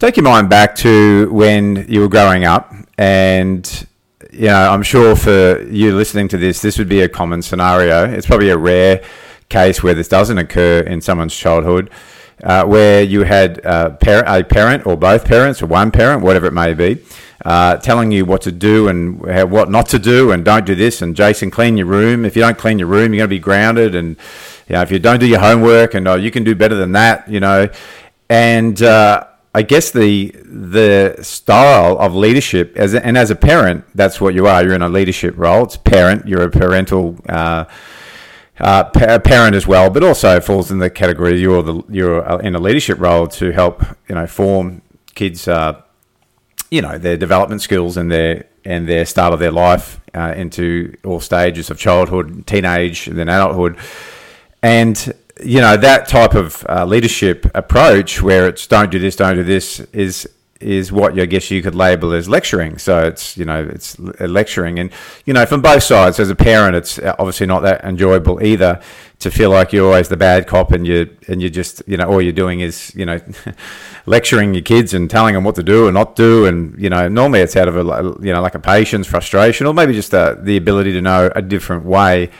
take your mind back to when you were growing up, and you know, I'm sure for you listening to this, this would be a common scenario. It's probably a rare case where this doesn't occur in someone's childhood, uh, where you had uh, par- a parent or both parents or one parent, whatever it may be, uh, telling you what to do and what not to do, and don't do this. And Jason, clean your room. If you don't clean your room, you're going to be grounded. And you know, if you don't do your homework, and oh, you can do better than that, you know. And uh, I guess the the style of leadership, as a, and as a parent, that's what you are. You're in a leadership role. It's parent. You're a parental uh, uh, parent as well, but also falls in the category you're the you're in a leadership role to help you know form kids, uh, you know, their development skills and their and their start of their life uh, into all stages of childhood, teenage, and then adulthood, and you know that type of uh, leadership approach where it's don't do this, don't do this is is what I guess you could label as lecturing. So it's you know it's lecturing, and you know from both sides. As a parent, it's obviously not that enjoyable either to feel like you're always the bad cop, and you and you just you know all you're doing is you know lecturing your kids and telling them what to do and not do, and you know normally it's out of a you know like a patience, frustration, or maybe just a, the ability to know a different way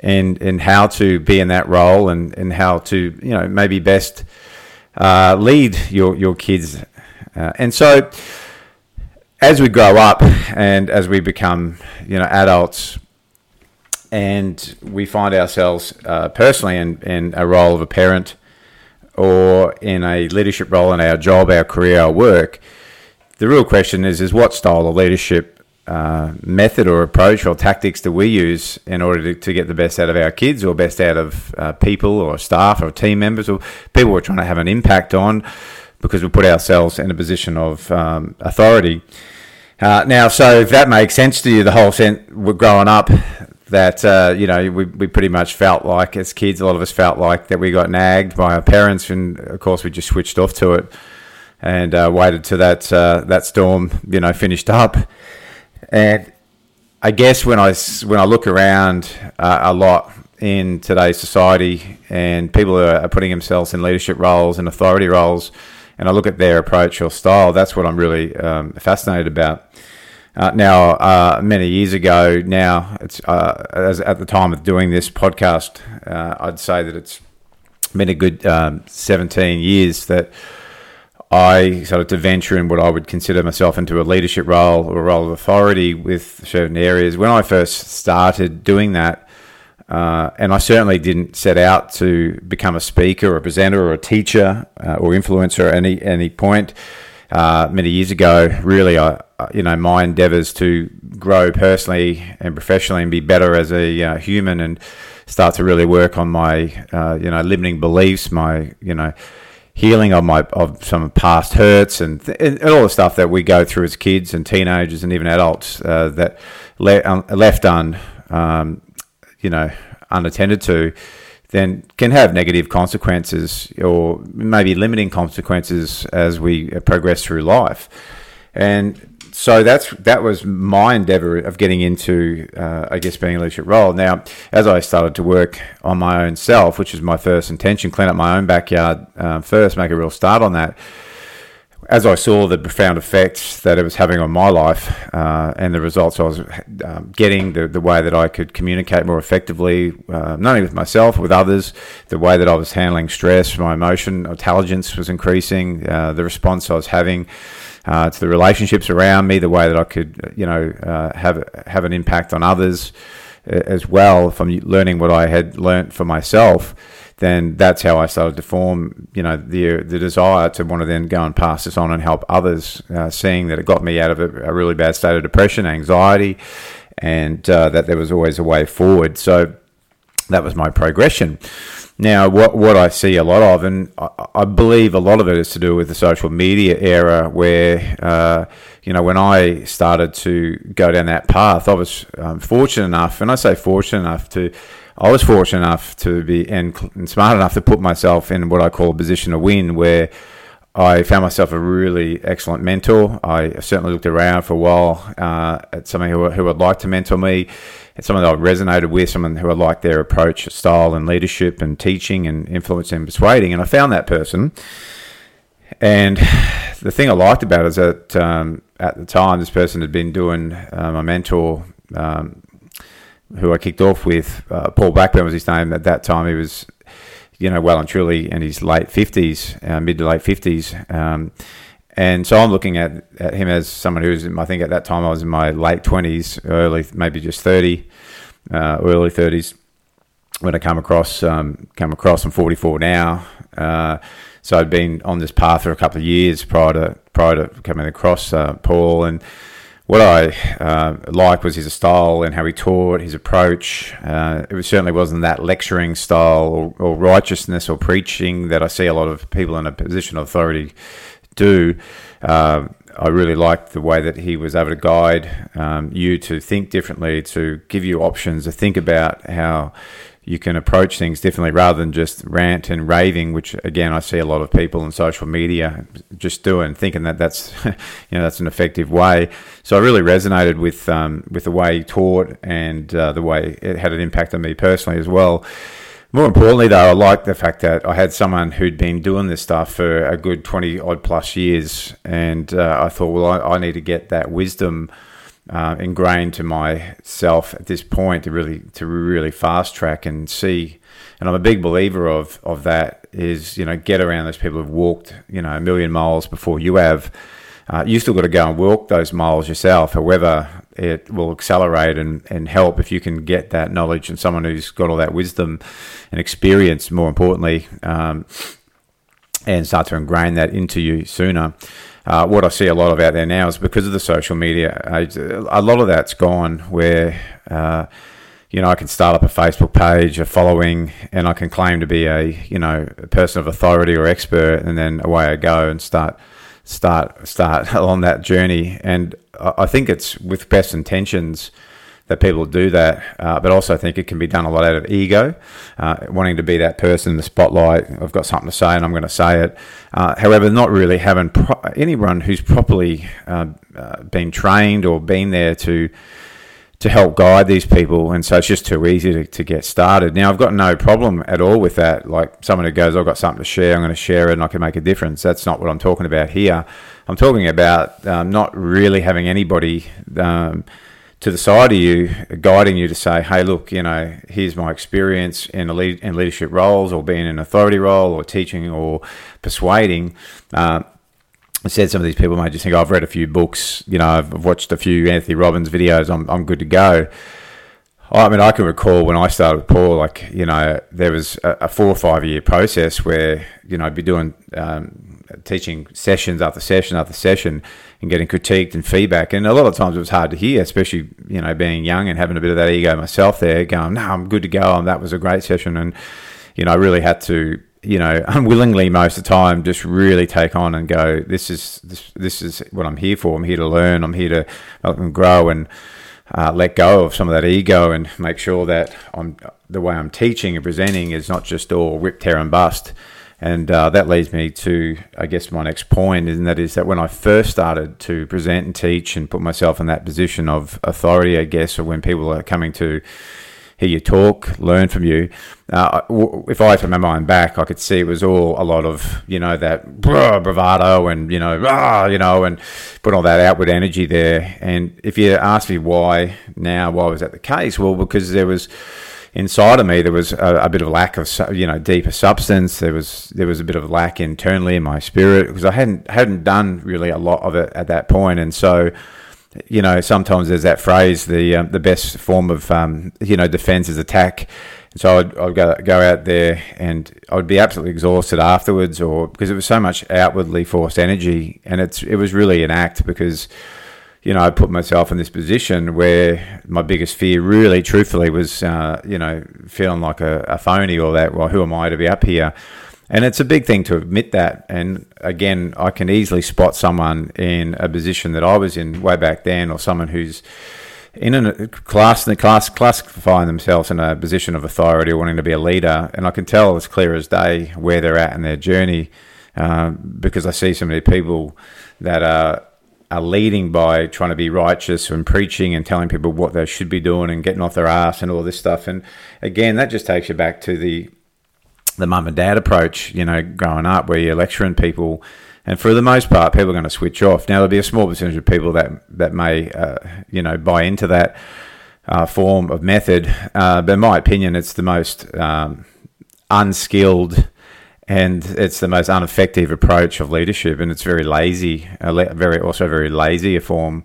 and and how to be in that role and, and how to you know maybe best uh, lead your your kids. Uh, and so as we grow up and as we become you know adults and we find ourselves uh, personally in, in a role of a parent or in a leadership role in our job, our career, our work, the real question is is what style of leadership uh, method or approach or tactics that we use in order to, to, get the best out of our kids or best out of uh, people or staff or team members or people we're trying to have an impact on because we put ourselves in a position of um, authority. Uh, now, so if that makes sense to you, the whole sense we're growing up that uh, you know we, we pretty much felt like as kids, a lot of us felt like that we got nagged by our parents, and of course we just switched off to it and uh, waited till that that storm you know finished up. And I guess when I when I look around uh, a lot in today's society, and people are, putting themselves in leadership roles and authority roles, and I look at their approach or style, that's what I'm really um, fascinated about. Uh, now, uh, many years ago, now it's uh, as at the time of doing this podcast, uh, I'd say that it's been a good um, 17 years that I started to venture in what I would consider myself into a leadership role or a role of authority with certain areas. When I first started doing that, uh, and I certainly didn't set out to become a speaker or a presenter or a teacher uh, or influencer at any any point. Uh, many years ago, really, I you know my endeavours to grow personally and professionally and be better as a uh, human and start to really work on my uh, you know limiting beliefs, my you know healing of my of some past hurts and, th- and all the stuff that we go through as kids and teenagers and even adults uh, that le- um, left un um, you know unattended to then can have negative consequences or maybe limiting consequences as we progress through life and so that's that was my endeavor of getting into, uh, I guess, being a leadership role. Now, as I started to work on my own self, which was my first intention, clean up my own backyard uh, first, make a real start on that. As I saw the profound effects that it was having on my life uh, and the results I was um, getting, the, the way that I could communicate more effectively, uh, not only with myself, with others, the way that I was handling stress, my emotion intelligence was increasing, uh, the response I was having uh, to the relationships around me, the way that I could, you know, uh, have have an impact on others uh, as well from learning what I had learnt for myself. Then that's how I started to form, you know, the the desire to want to then go and pass this on and help others, uh, seeing that it got me out of a, a, really bad state of depression, anxiety, and uh, that there was always a way forward. So that was my progression. Now, what what I see a lot of, and I, I, believe a lot of it is to do with the social media era, where uh, you know when I started to go down that path, I was um, fortunate enough, and I say fortunate enough to, I was fortunate enough to be and, and smart enough to put myself in what I call a position to win, where I found myself a really excellent mentor. I certainly looked around for a while uh, at somebody who, who would like to mentor me someone that I resonated with, someone who I liked their approach, style, and leadership, and teaching, and influence and persuading. And I found that person, and the thing I liked about it is that um, at the time, this person had been doing uh, my mentor, um, who I kicked off with, uh, Paul Blackburn was his name. At that time, he was, you know, well and truly in his late fifties, uh, mid to late fifties. Um, and so I'm looking at, at him as someone who's, I think at that time I was in my late 20s, early, maybe just 30, uh, early 30s when I come across, um, come across, I'm 44 now. Uh, so I'd been on this path for a couple of years prior to prior to coming across uh, Paul, and what I uh, liked was his style and how he taught, his approach. Uh, it was, certainly wasn't that lecturing style or, or, righteousness or preaching that I see a lot of people in a position of authority do. Uh, I really liked the way that he was able to guide um, you to think differently, to give you options, to think about how you can approach things differently rather than just rant and raving, which again I see a lot of people in social media just doing, thinking that that's you know that's an effective way. So I really resonated with um, with the way he taught and uh, the way it had an impact on me personally as well. More importantly, though, I like the fact that I had someone who'd been doing this stuff for a good twenty odd plus years, and uh, I thought, well, I, I need to get that wisdom uh, ingrained to myself at this point to really to really fast track and see. And I'm a big believer of of that is you know get around those people who've walked you know a million miles before you have. Uh, you still got to go and walk those miles yourself. However, it will accelerate and, and help if you can get that knowledge and someone who's got all that wisdom and experience, more importantly, um, and start to ingrain that into you sooner. Uh, what I see a lot of out there now is because of the social media, a lot of that's gone where, uh, you know, I can start up a Facebook page, a following, and I can claim to be a, you know, a person of authority or expert, and then away I go and start, start, start along that journey. And I think it's with best intentions that people do that, uh, but also I think it can be done a lot out of ego, uh, wanting to be that person in the spotlight. I've got something to say and I'm going to say it. Uh, however, not really having pro- anyone who's properly uh, uh, been trained or been there to to help guide these people, and so it's just too easy to, to get started. Now, I've got no problem at all with that. Like someone who goes, I've got something to share, I'm going to share it, and I can make a difference. That's not what I'm talking about here. I'm talking about um, not really having anybody. Um, to the side of you, guiding you to say, "Hey, look, you know, here's my experience in lead, in leadership roles, or being in authority role, or teaching, or persuading." Uh, I said some of these people might just think, oh, "I've read a few books, you know, I've watched a few Anthony Robbins videos, I'm I'm good to go." I mean, I can recall when I started with Paul, like you know, there was a, a four or five year process where you know I'd be doing um, teaching sessions after session after session and getting critiqued and feedback. And a lot of times it was hard to hear, especially you know being young and having a bit of that ego myself. There, going, "No, I'm good to go. And that was a great session." And you know, I really had to, you know, unwillingly most of the time, just really take on and go. This is this, this is what I'm here for. I'm here to learn. I'm here to grow and. Uh, let go of some of that ego and make sure that I'm the way I'm teaching and presenting is not just all rip, tear, and bust. And uh, that leads me to, I guess, my next point, and that is that when I first started to present and teach and put myself in that position of authority, I guess, or when people are coming to hear you talk, learn from you, uh, if I had my mind back, I could see it was all a lot of, you know, that bravado and, you know, rah, you know, and put all that outward energy there. And if you ask me why now, why was that the case? Well, because there was inside of me there was a, a, bit of lack of you know deeper substance. There was there was a bit of lack internally in my spirit because I hadn't hadn't done really a lot of it at that point. point, and so you know sometimes there's that phrase the um, the best form of um, you know defense is attack. So I'd, I'd go, go out there and I would be absolutely exhausted afterwards, or because it was so much outwardly forced energy, and it's it was really an act because you know, I put myself in this position where my biggest fear, really, truthfully, was, uh, you know, feeling like a, a, phony or that. Well, who am I to be up here? And it's a big thing to admit that. And again, I can easily spot someone in a position that I was in way back then, or someone who's in a class, the class classifying themselves in a position of authority or wanting to be a leader. And I can tell as clear as day where they're at in their journey uh, because I see so many people that are are leading by trying to be righteous and preaching and telling people what they should be doing and getting off their ass and all this stuff. And again, that just takes you back to the the mum and dad approach, you know, growing up where you're lecturing people And for the most part, people are going to switch off. Now there'll be a small percentage of people that that may, uh, you know, buy into that uh, form of method. Uh, but in my opinion, it's the most um, unskilled and it's the most ineffective approach of leadership, and it's very lazy, very also very lazy a form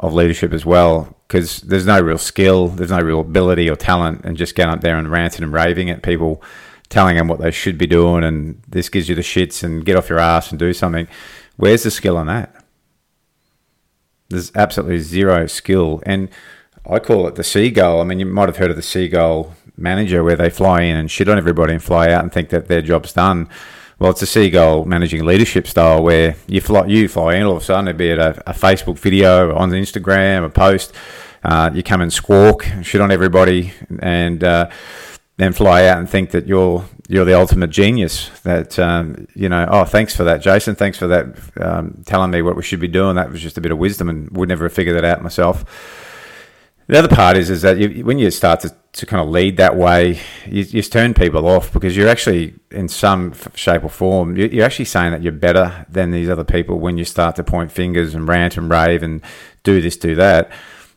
of leadership as well, because there's no real skill, there's no real ability or talent, and just getting up there and ranting and raving at people, telling them what they should be doing, and this gives you the shits, and get off your ass and do something. Where's the skill on that? There's absolutely zero skill, and I call it the seagull. I mean, you might have heard of the seagull manager where they fly in and shit on everybody and fly out and think that their job's done. Well, it's a seagull managing leadership style where you fly, you fly in all of a sudden, be it a, a Facebook video on Instagram, a post, uh, you come and squawk, shit on everybody, and uh, then fly out and think that you're you're the ultimate genius. That um, you know, oh, thanks for that, Jason. Thanks for that, um, telling me what we should be doing. That was just a bit of wisdom, and would never have figured that out myself. The other part is is that you, when you start to, to kind of lead that way, you, you turn people off because you're actually, in some shape or form, you, you're actually saying that you're better than these other people when you start to point fingers and rant and rave and do this, do that.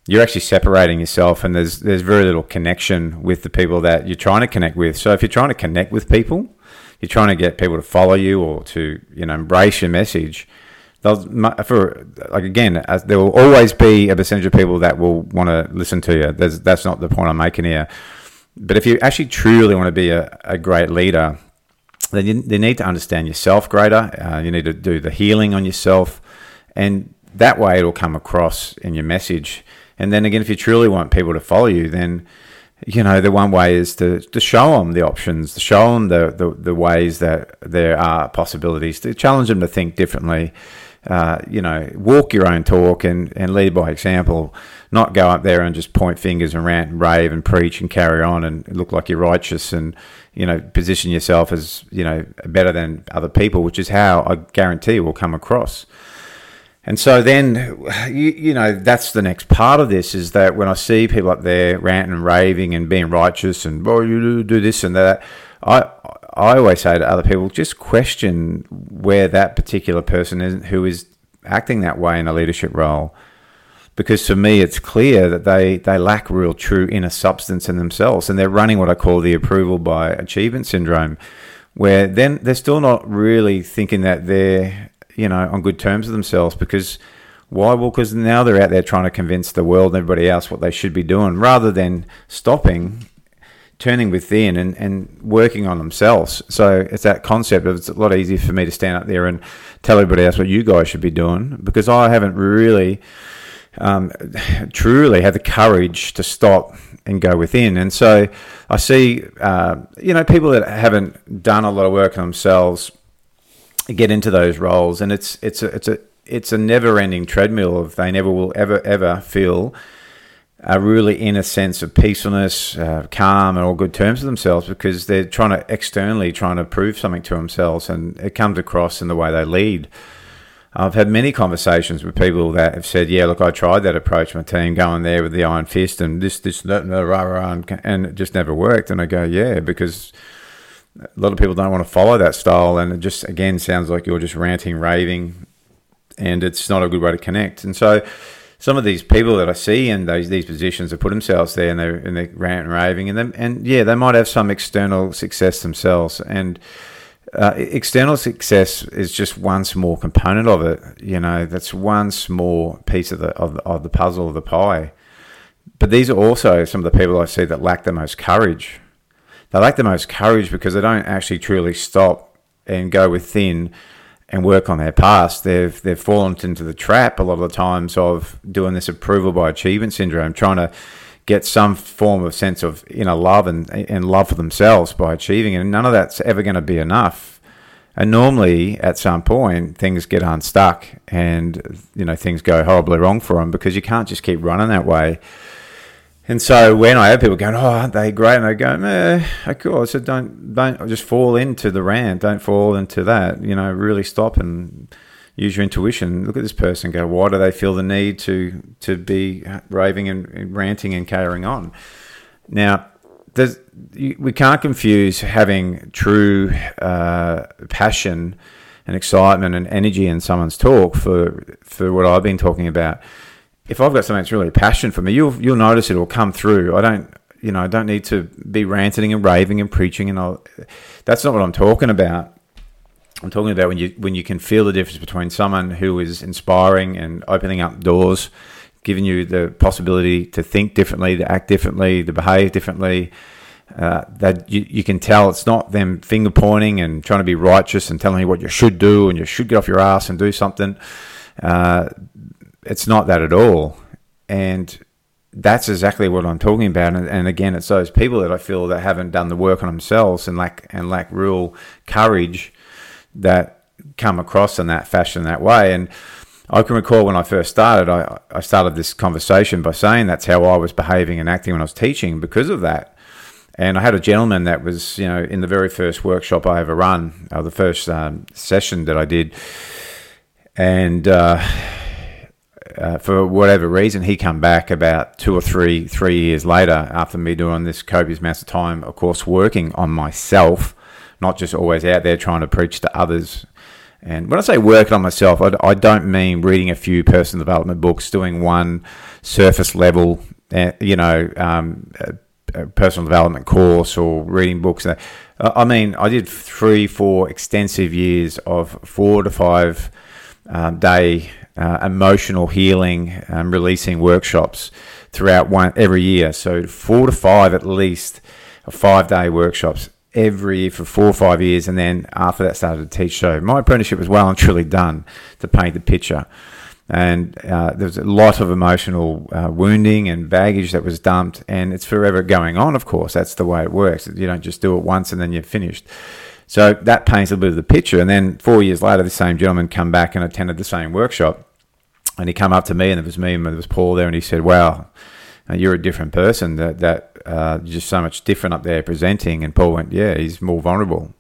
You're actually separating yourself, and there's there's very little connection with the people that you're trying to connect with. So if you're trying to connect with people, you're trying to get people to follow you or to you know embrace your message They'll for like again, there will always be a percentage of people that will want to listen to you. There's, that's not the point I'm making here. But if you actually truly want to be a, a great leader, then you, you, need to understand yourself greater. Uh, you need to do the healing on yourself, and that way it'll come across in your message. And then again, if you truly want people to follow you, then you know the one way is to, to show them the options, to show them the, the, the ways that there are possibilities, to challenge them to think differently uh, you know, walk your own talk and, and lead by example, not go up there and just point fingers and rant and rave and preach and carry on and look like you're righteous and, you know, position yourself as, you know, better than other people, which is how I guarantee will come across. And so then, you, you know, that's the next part of this is that when I see people up there ranting and raving and being righteous and, well, you do this and that, I, I always say to other people, just question where that particular person is who is acting that way in a leadership role. Because for me, it's clear that they, they lack real true inner substance in themselves. And they're running what I call the approval by achievement syndrome, where then they're still not really thinking that they're, you know, on good terms with themselves. Because why? Well, because now they're out there trying to convince the world and everybody else what they should be doing rather than stopping turning within and, and working on themselves. So it's that concept of it's a lot easier for me to stand up there and tell everybody else what you guys should be doing because I haven't really um, truly had the courage to stop and go within. And so I see, uh, you know, people that haven't done a lot of work on themselves get into those roles, and it's it's a it's a it's a never-ending treadmill of they never will ever ever feel are really in a sense of peacefulness, uh, calm, and all good terms with themselves because they're trying to externally trying to prove something to themselves, and it comes across in the way they lead. I've had many conversations with people that have said, "Yeah, look, I tried that approach. My team going there with the iron fist and this, this, that, and, rah, rah, and, and it just never worked." And I go, "Yeah, because." A lot of people don't want to follow that style, and it just again sounds like you're just ranting, raving, and it's not a good way to connect. And so, some of these people that I see in those these positions have put themselves there and they're and they're ranting and raving and them and yeah they might have some external success themselves. And uh, external success is just one small component of it you know that's one small piece of the of the, of the puzzle of the pie. But these are also some of the people I see that lack the most courage they lack the most courage because they don't actually truly stop and go within and work on their past, they've they've fallen into the trap a lot of the times of doing this approval by achievement syndrome, trying to get some form of sense of inner love and, and love for themselves by achieving. And none of that's ever going to be enough. And normally, at some point, things get unstuck, and you know things go horribly wrong for them because you can't just keep running that way. And so when I have people going, "Oh, aren't they great?" and I go, "Eh, of course." So don't don't just fall into the rant. Don't fall into that. You know, really stop and use your intuition. Look at this person. Go, why do they feel the need to to be raving and ranting and carrying on? Now, we can't confuse having true uh, passion and excitement and energy in someone's talk for for what I've been talking about. If I've got something that's really passion for me, you'll you'll notice it will come through. I don't you know I don't need to be ranting and raving and preaching and I'll, that's not what I'm talking about. I'm talking about when you when you can feel the difference between someone who is inspiring and opening up doors, giving you the possibility to think differently, to act differently, to behave differently. Uh, that you, you can tell it's not them finger pointing and trying to be righteous and telling you what you should do and you should get off your ass and do something. Uh, it's not that at all. And that's exactly what I'm talking about. And, and, again, it's those people that I feel that haven't done the work on themselves and lack and lack real courage that come across in that fashion, that way. And I can recall when I first started, I, I started this conversation by saying that's how I was behaving and acting when I was teaching because of that. And I had a gentleman that was, you know, in the very first workshop I ever run, or the first um, session that I did, and uh, uh, for whatever reason, he come back about two or three three years later after me doing this copious amounts of time, of course, working on myself not just always out there trying to preach to others. And when I say working on myself, I, I don't mean reading a few personal development books, doing one surface level, uh, you know, um, personal development course or reading books. Uh, I mean, I did three, four extensive years of four to five um, day uh, emotional healing, um, releasing workshops throughout one every year. So four to five at least, five day workshops every year for four or five years, and then after that started to teach. So my apprenticeship was well and truly done to paint the picture. And uh, there was a lot of emotional uh, wounding and baggage that was dumped, and it's forever going on. Of course, that's the way it works. You don't just do it once and then you're finished. So that paints a bit of the picture. And then four years later, the same gentleman come back and attended the same workshop, and he come up to me, and there was me and there was Paul there, and he said, "Wow." You're a different person. That that uh, just so much different up there presenting. And Paul went, yeah, he's more vulnerable.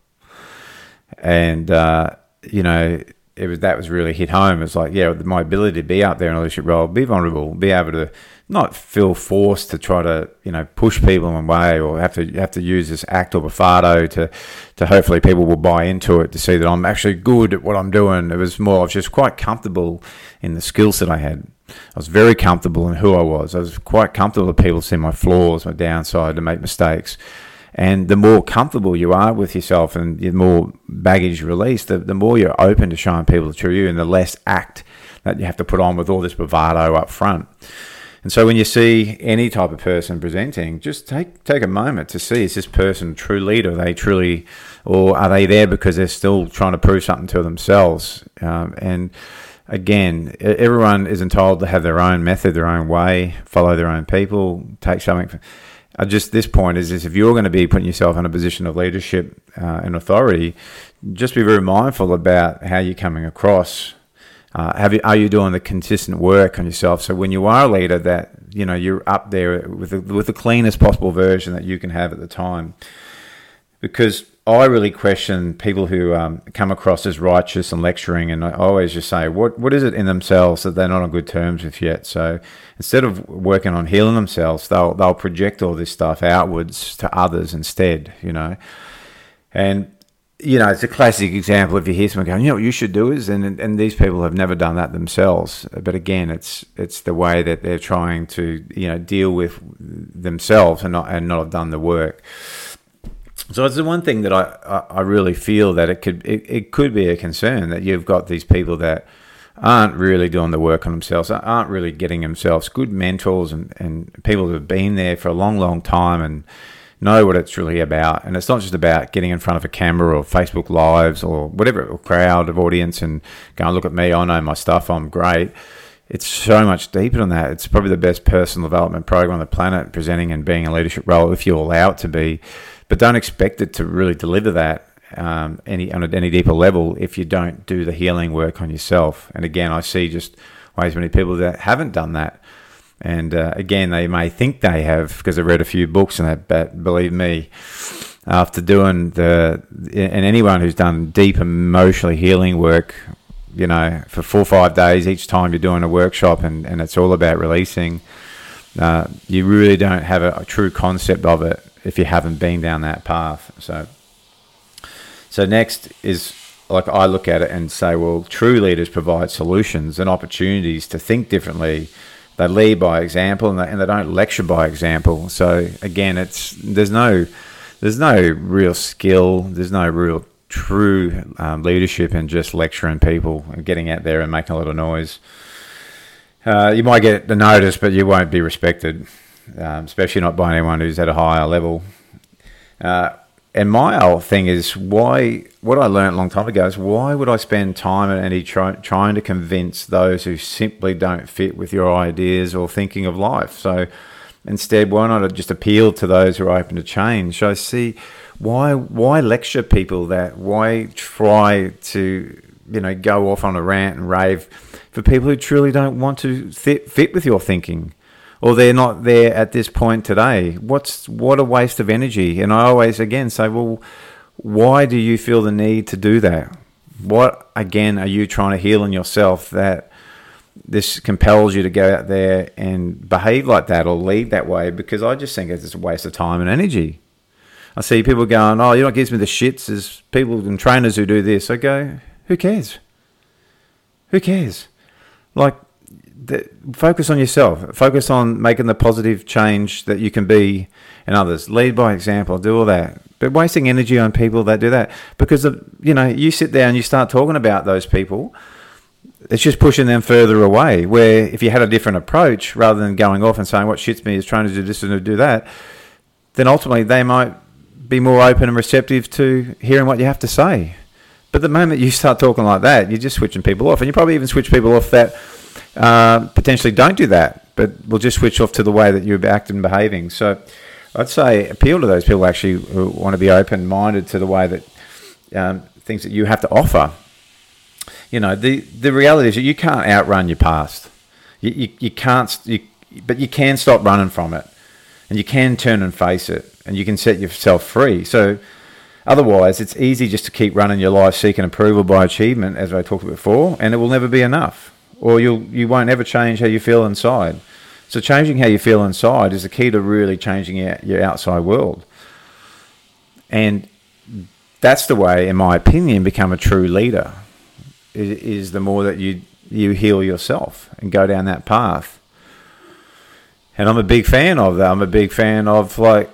And uh, you know, it was that was really hit home. It's like, yeah, my ability to be up there in a leadership role, be vulnerable, be able to not feel forced to try to you know push people away or have to have to use this act or bravado to to hopefully people will buy into it to see that I'm actually good at what I'm doing. It was more I was just quite comfortable in the skills that I had. I was very comfortable in who I was. I was quite comfortable that people see my flaws, my downside, to make mistakes. And the more comfortable you are with yourself and the more baggage released, the, the more you're open to showing people the true you and the less act that you have to put on with all this bravado up front. And so when you see any type of person presenting, just take take a moment to see is this person a true leader? Are they truly, or are they there because they're still trying to prove something to themselves? Um, and again, everyone is entitled to have their own method, their own way, follow their own people, take something. I just this point is, is if you're going to be putting yourself in a position of leadership uh, and authority, just be very mindful about how you're coming across. Uh, you, are you doing the consistent work on yourself? So when you are a leader, that you know you're up there with the, with the cleanest possible version that you can have at the time, because I really question people who um, come across as righteous and lecturing, and I always just say, what what is it in themselves that they're not on good terms with yet? So instead of working on healing themselves, they'll they'll project all this stuff outwards to others instead, you know. And you know, it's a classic example. If you hear someone going, you know, what you should do is, and and these people have never done that themselves. But again, it's it's the way that they're trying to you know deal with themselves and not and not have done the work. So it's the one thing that I, I really feel that it could it, it could be a concern that you've got these people that aren't really doing the work on themselves, aren't really getting themselves good mentors and, and people who have been there for a long, long time and know what it's really about. And it's not just about getting in front of a camera or Facebook Lives or whatever or crowd of audience and going, look at me, I know my stuff, I'm great. It's so much deeper than that. It's probably the best personal development program on the planet, presenting and being a leadership role if you allow it to be but don't expect it to really deliver that um, any on any deeper level if you don't do the healing work on yourself. And again, I see just ways many people that haven't done that. And uh, again, they may think they have because they've read a few books and that. But believe me, after doing the and anyone who's done deep emotionally healing work, you know, for four or five days each time you're doing a workshop, and, and it's all about releasing. Uh, you really don't have a, a true concept of it if you haven't been down that path. So, so next is like I look at it and say, well, true leaders provide solutions and opportunities to think differently. They lead by example and they, and they don't lecture by example. So again, it's there's no there's no real skill. There's no real true um, leadership in just lecturing people and getting out there and making a lot of noise. Uh, you might get the notice, but you won't be respected, um, especially not by anyone who's at a higher level. Uh, and my whole thing is why what I learned a long time ago is why would I spend time and energy try, trying to convince those who simply don't fit with your ideas or thinking of life? So instead, why not just appeal to those who are open to change? I see why why lecture people that? Why try to you know go off on a rant and rave for people who truly don't want to fit, fit with your thinking? Or they're not there at this point today. What's what a waste of energy. And I always again say, well, why do you feel the need to do that? What again are you trying to heal in yourself that this compels you to go out there and behave like that or lead that way? Because I just think it's a waste of time and energy. I see people going, oh, you know what gives me the shits is people and trainers who do this. I go, who cares? Who cares? Like, the, focus on yourself. Focus on making the positive change that you can be in others. Lead by example. Do all that. But wasting energy on people that do that because of, you know you sit there and you start talking about those people. It's just pushing them further away. Where if you had a different approach, rather than going off and saying what shits me is trying to do this and to do that, then ultimately they might be more open and receptive to hearing what you have to say. But the moment you start talking like that, you're just switching people off, and you probably even switch people off that uh, potentially don't do that, but we'll just switch off to the way that you're acting and behaving. So I'd say appeal to those people actually who want to be open minded to the way that um, things that you have to offer. You know, the, the reality is that you can't outrun your past. You, you, you can't, you, but you can stop running from it and you can turn and face it and you can set yourself free. So otherwise, it's easy just to keep running your life seeking approval by achievement, as I talked about before, and it will never be enough or you'll you won't ever change how you feel inside. So changing how you feel inside is the key to really changing your, outside world. And that's the way, in my opinion, become a true leader. Is the more that you you heal yourself and go down that path. And I'm a big fan of that. I'm a big fan of like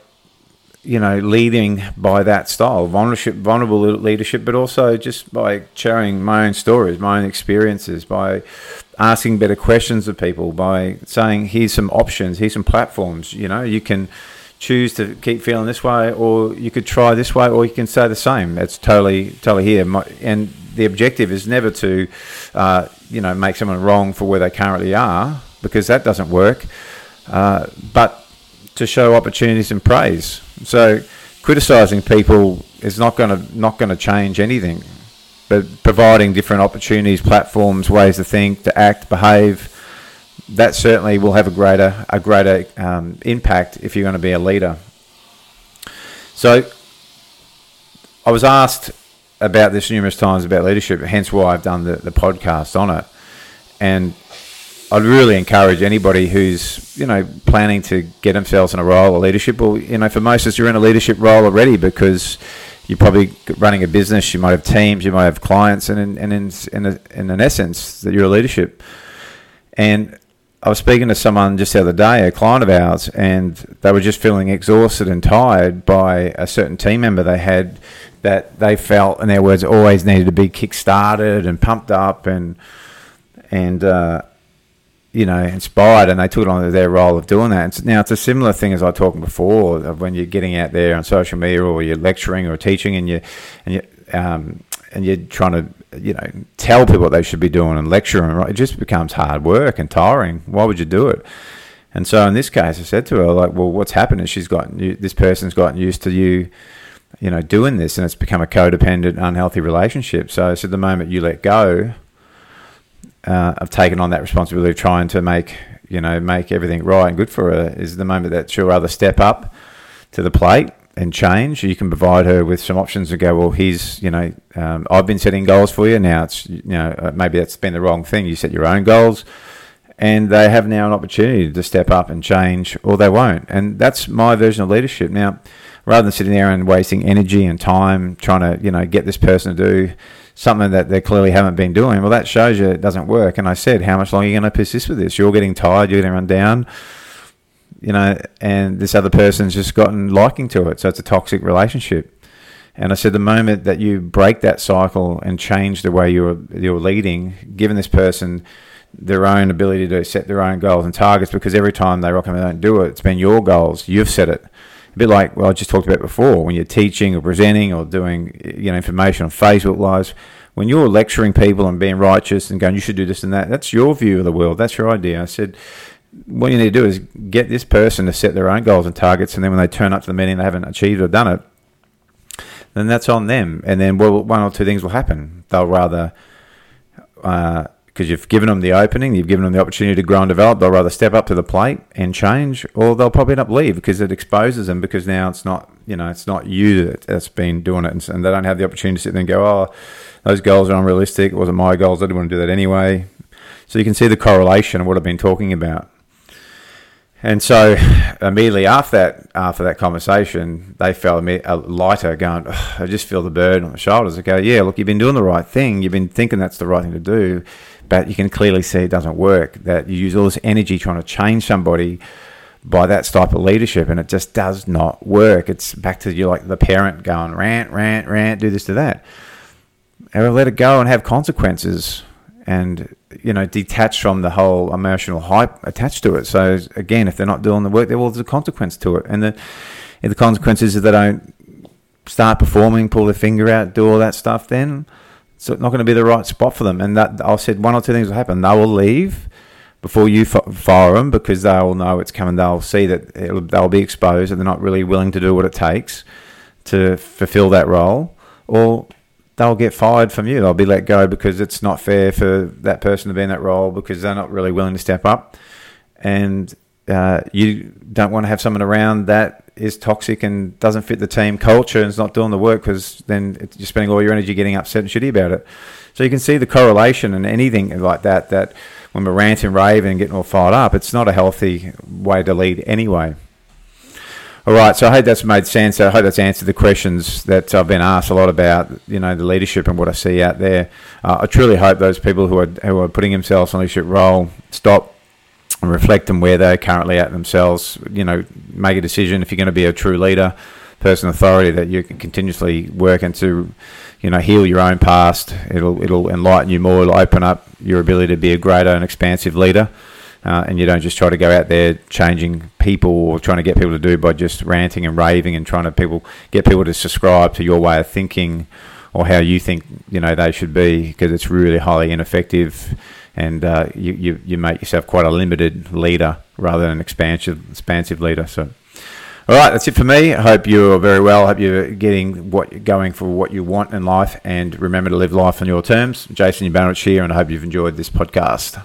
you know, leading by that style, vulnerable, vulnerable leadership, but also just by sharing my own stories, my own experiences, by asking better questions of people, by saying, here's some options, here's some platforms. You know, you can choose to keep feeling this way, or you could try this way, or you can say the same. That's totally, totally here. And the objective is never to, uh, you know, make someone wrong for where they currently are, because that doesn't work. Uh, but to show opportunities and praise. So criticizing people is not going to not going to change anything, but providing different opportunities, platforms, ways to think, to act, behave, that certainly will have a greater a greater um, impact if you're going to be a leader. So I was asked about this numerous times about leadership, hence why I've done the, the podcast on it. And I'd really encourage anybody who's you know planning to get themselves in a role of leadership. Well, you know, for most of us, you're in a leadership role already because you're probably running a business. You might have teams, you might have clients, and in, and in in, a, in an essence, that you're a leadership. And I was speaking to someone just the other day, a client of ours, and they were just feeling exhausted and tired by a certain team member they had that they felt, in their words, always needed to be kick started and pumped up and and uh, you know, inspired and they took it on their role of doing that. And now it's a similar thing as I talked before when you're getting out there on social media or you're lecturing or teaching and you and you um, and you're trying to you know tell people what they should be doing and lecturing. Right, it just becomes hard work and tiring. Why would you do it? And so in this case, I said to her like, well, what's happened is she's gotten this person's gotten used to you. You know, doing this, and it's become a codependent, unhealthy relationship. So, said, the moment you let go, uh, I've taken on that responsibility of trying to make you know make everything right and good for her is the moment that she'll rather step up to the plate and change. You can provide her with some options to go. Well, here's you know um, I've been setting goals for you. Now it's you know uh, maybe that's been the wrong thing. You set your own goals. And they have now an opportunity to step up and change, or they won't. And that's my version of leadership. Now, rather than sitting there and wasting energy and time trying to, you know, get this person to do something that they clearly haven't been doing. Well, that shows you it doesn't work. And I said, how much longer are you going to persist with this? You're getting tired. You're going to run down. You know, and this other person's just gotten liking to it. So it's a toxic relationship. And I said, the moment that you break that cycle and change the way you're you're leading, given this person their own ability to set their own goals and targets, because every time they rock and they don't do it, it's been your goals. You've set it. A bit like well, I just talked about before when you're teaching or presenting or doing you know information on Facebook lives. When you're lecturing people and being righteous and going, you should do this and that. That's your view of the world. That's your idea. I said, what you need to do is get this person to set their own goals and targets, and then when they turn up to the meeting, they haven't achieved or done it then that's on them. And then well, one or two things will happen. They'll rather, uh, because you've given them the opening, you've given them the opportunity to grow and develop, they'll rather step up to the plate and change, or they'll probably end up leave because it exposes them because now it's not, you know, it's not you that's been doing it. And, and they don't have the opportunity to sit there and go, oh, those goals are unrealistic. It wasn't my goals. I didn't want to do that anyway. So you can see the correlation of what I've been talking about. And so immediately after that, after that conversation, they felt a lighter, going, I just feel the burden on the shoulders. I go, yeah, look, you've been doing the right thing. You've been thinking that's the right thing to do, but you can clearly see it doesn't work. That you use all this energy trying to change somebody by that type of leadership, and it just does not work. It's back to you like the parent going rant, rant, rant, do this, do that. And let it go and have consequences and you know detached from the whole emotional hype attached to it. So again, if they're not doing the work, there well, there's a consequence to it, and the if the consequence is they don't start performing, pull their finger out, do all that stuff, then it's not going to be the right spot for them. And that I said one or two things will happen. They will leave before you fire them because they'll know it's coming. They'll see that they'll be exposed and they're not really willing to do what it takes to fulfill that role, or they'll get fired from you. They'll be let go because it's not fair for that person to be in that role because they're not really willing to step up. And uh, you don't want to have someone around that is toxic and doesn't fit the team culture and is not doing the work because then you're spending all your energy getting upset and shitty about it. So you can see the correlation and anything like that, that when we're ranting, raving and getting all fired up, it's not a healthy way to lead anyway. All right, so I hope that's made sense. I hope that's answered the questions that I've been asked a lot about, you know, the leadership and what I see out there. Uh, I truly hope those people who are who are putting themselves a leadership role stop and reflect on where they're currently at themselves. You know, make a decision if you're going to be a true leader, person authority that you can continuously work into, you know, heal your own past. It'll it'll enlighten you more. It'll open up your ability to be a greater and expansive leader uh, and you don't just try to go out there changing people or trying to get people to do by just ranting and raving and trying to people get people to subscribe to your way of thinking or how you think you know they should be because it's really highly ineffective and uh, you, you, you make yourself quite a limited leader rather than an expansive expansive leader so all right, that's it for me. I hope you're very well. I hope you're getting what going for what you want in life, and remember to live life on your terms. Jason Ubanowitz here, and I hope you've enjoyed this podcast.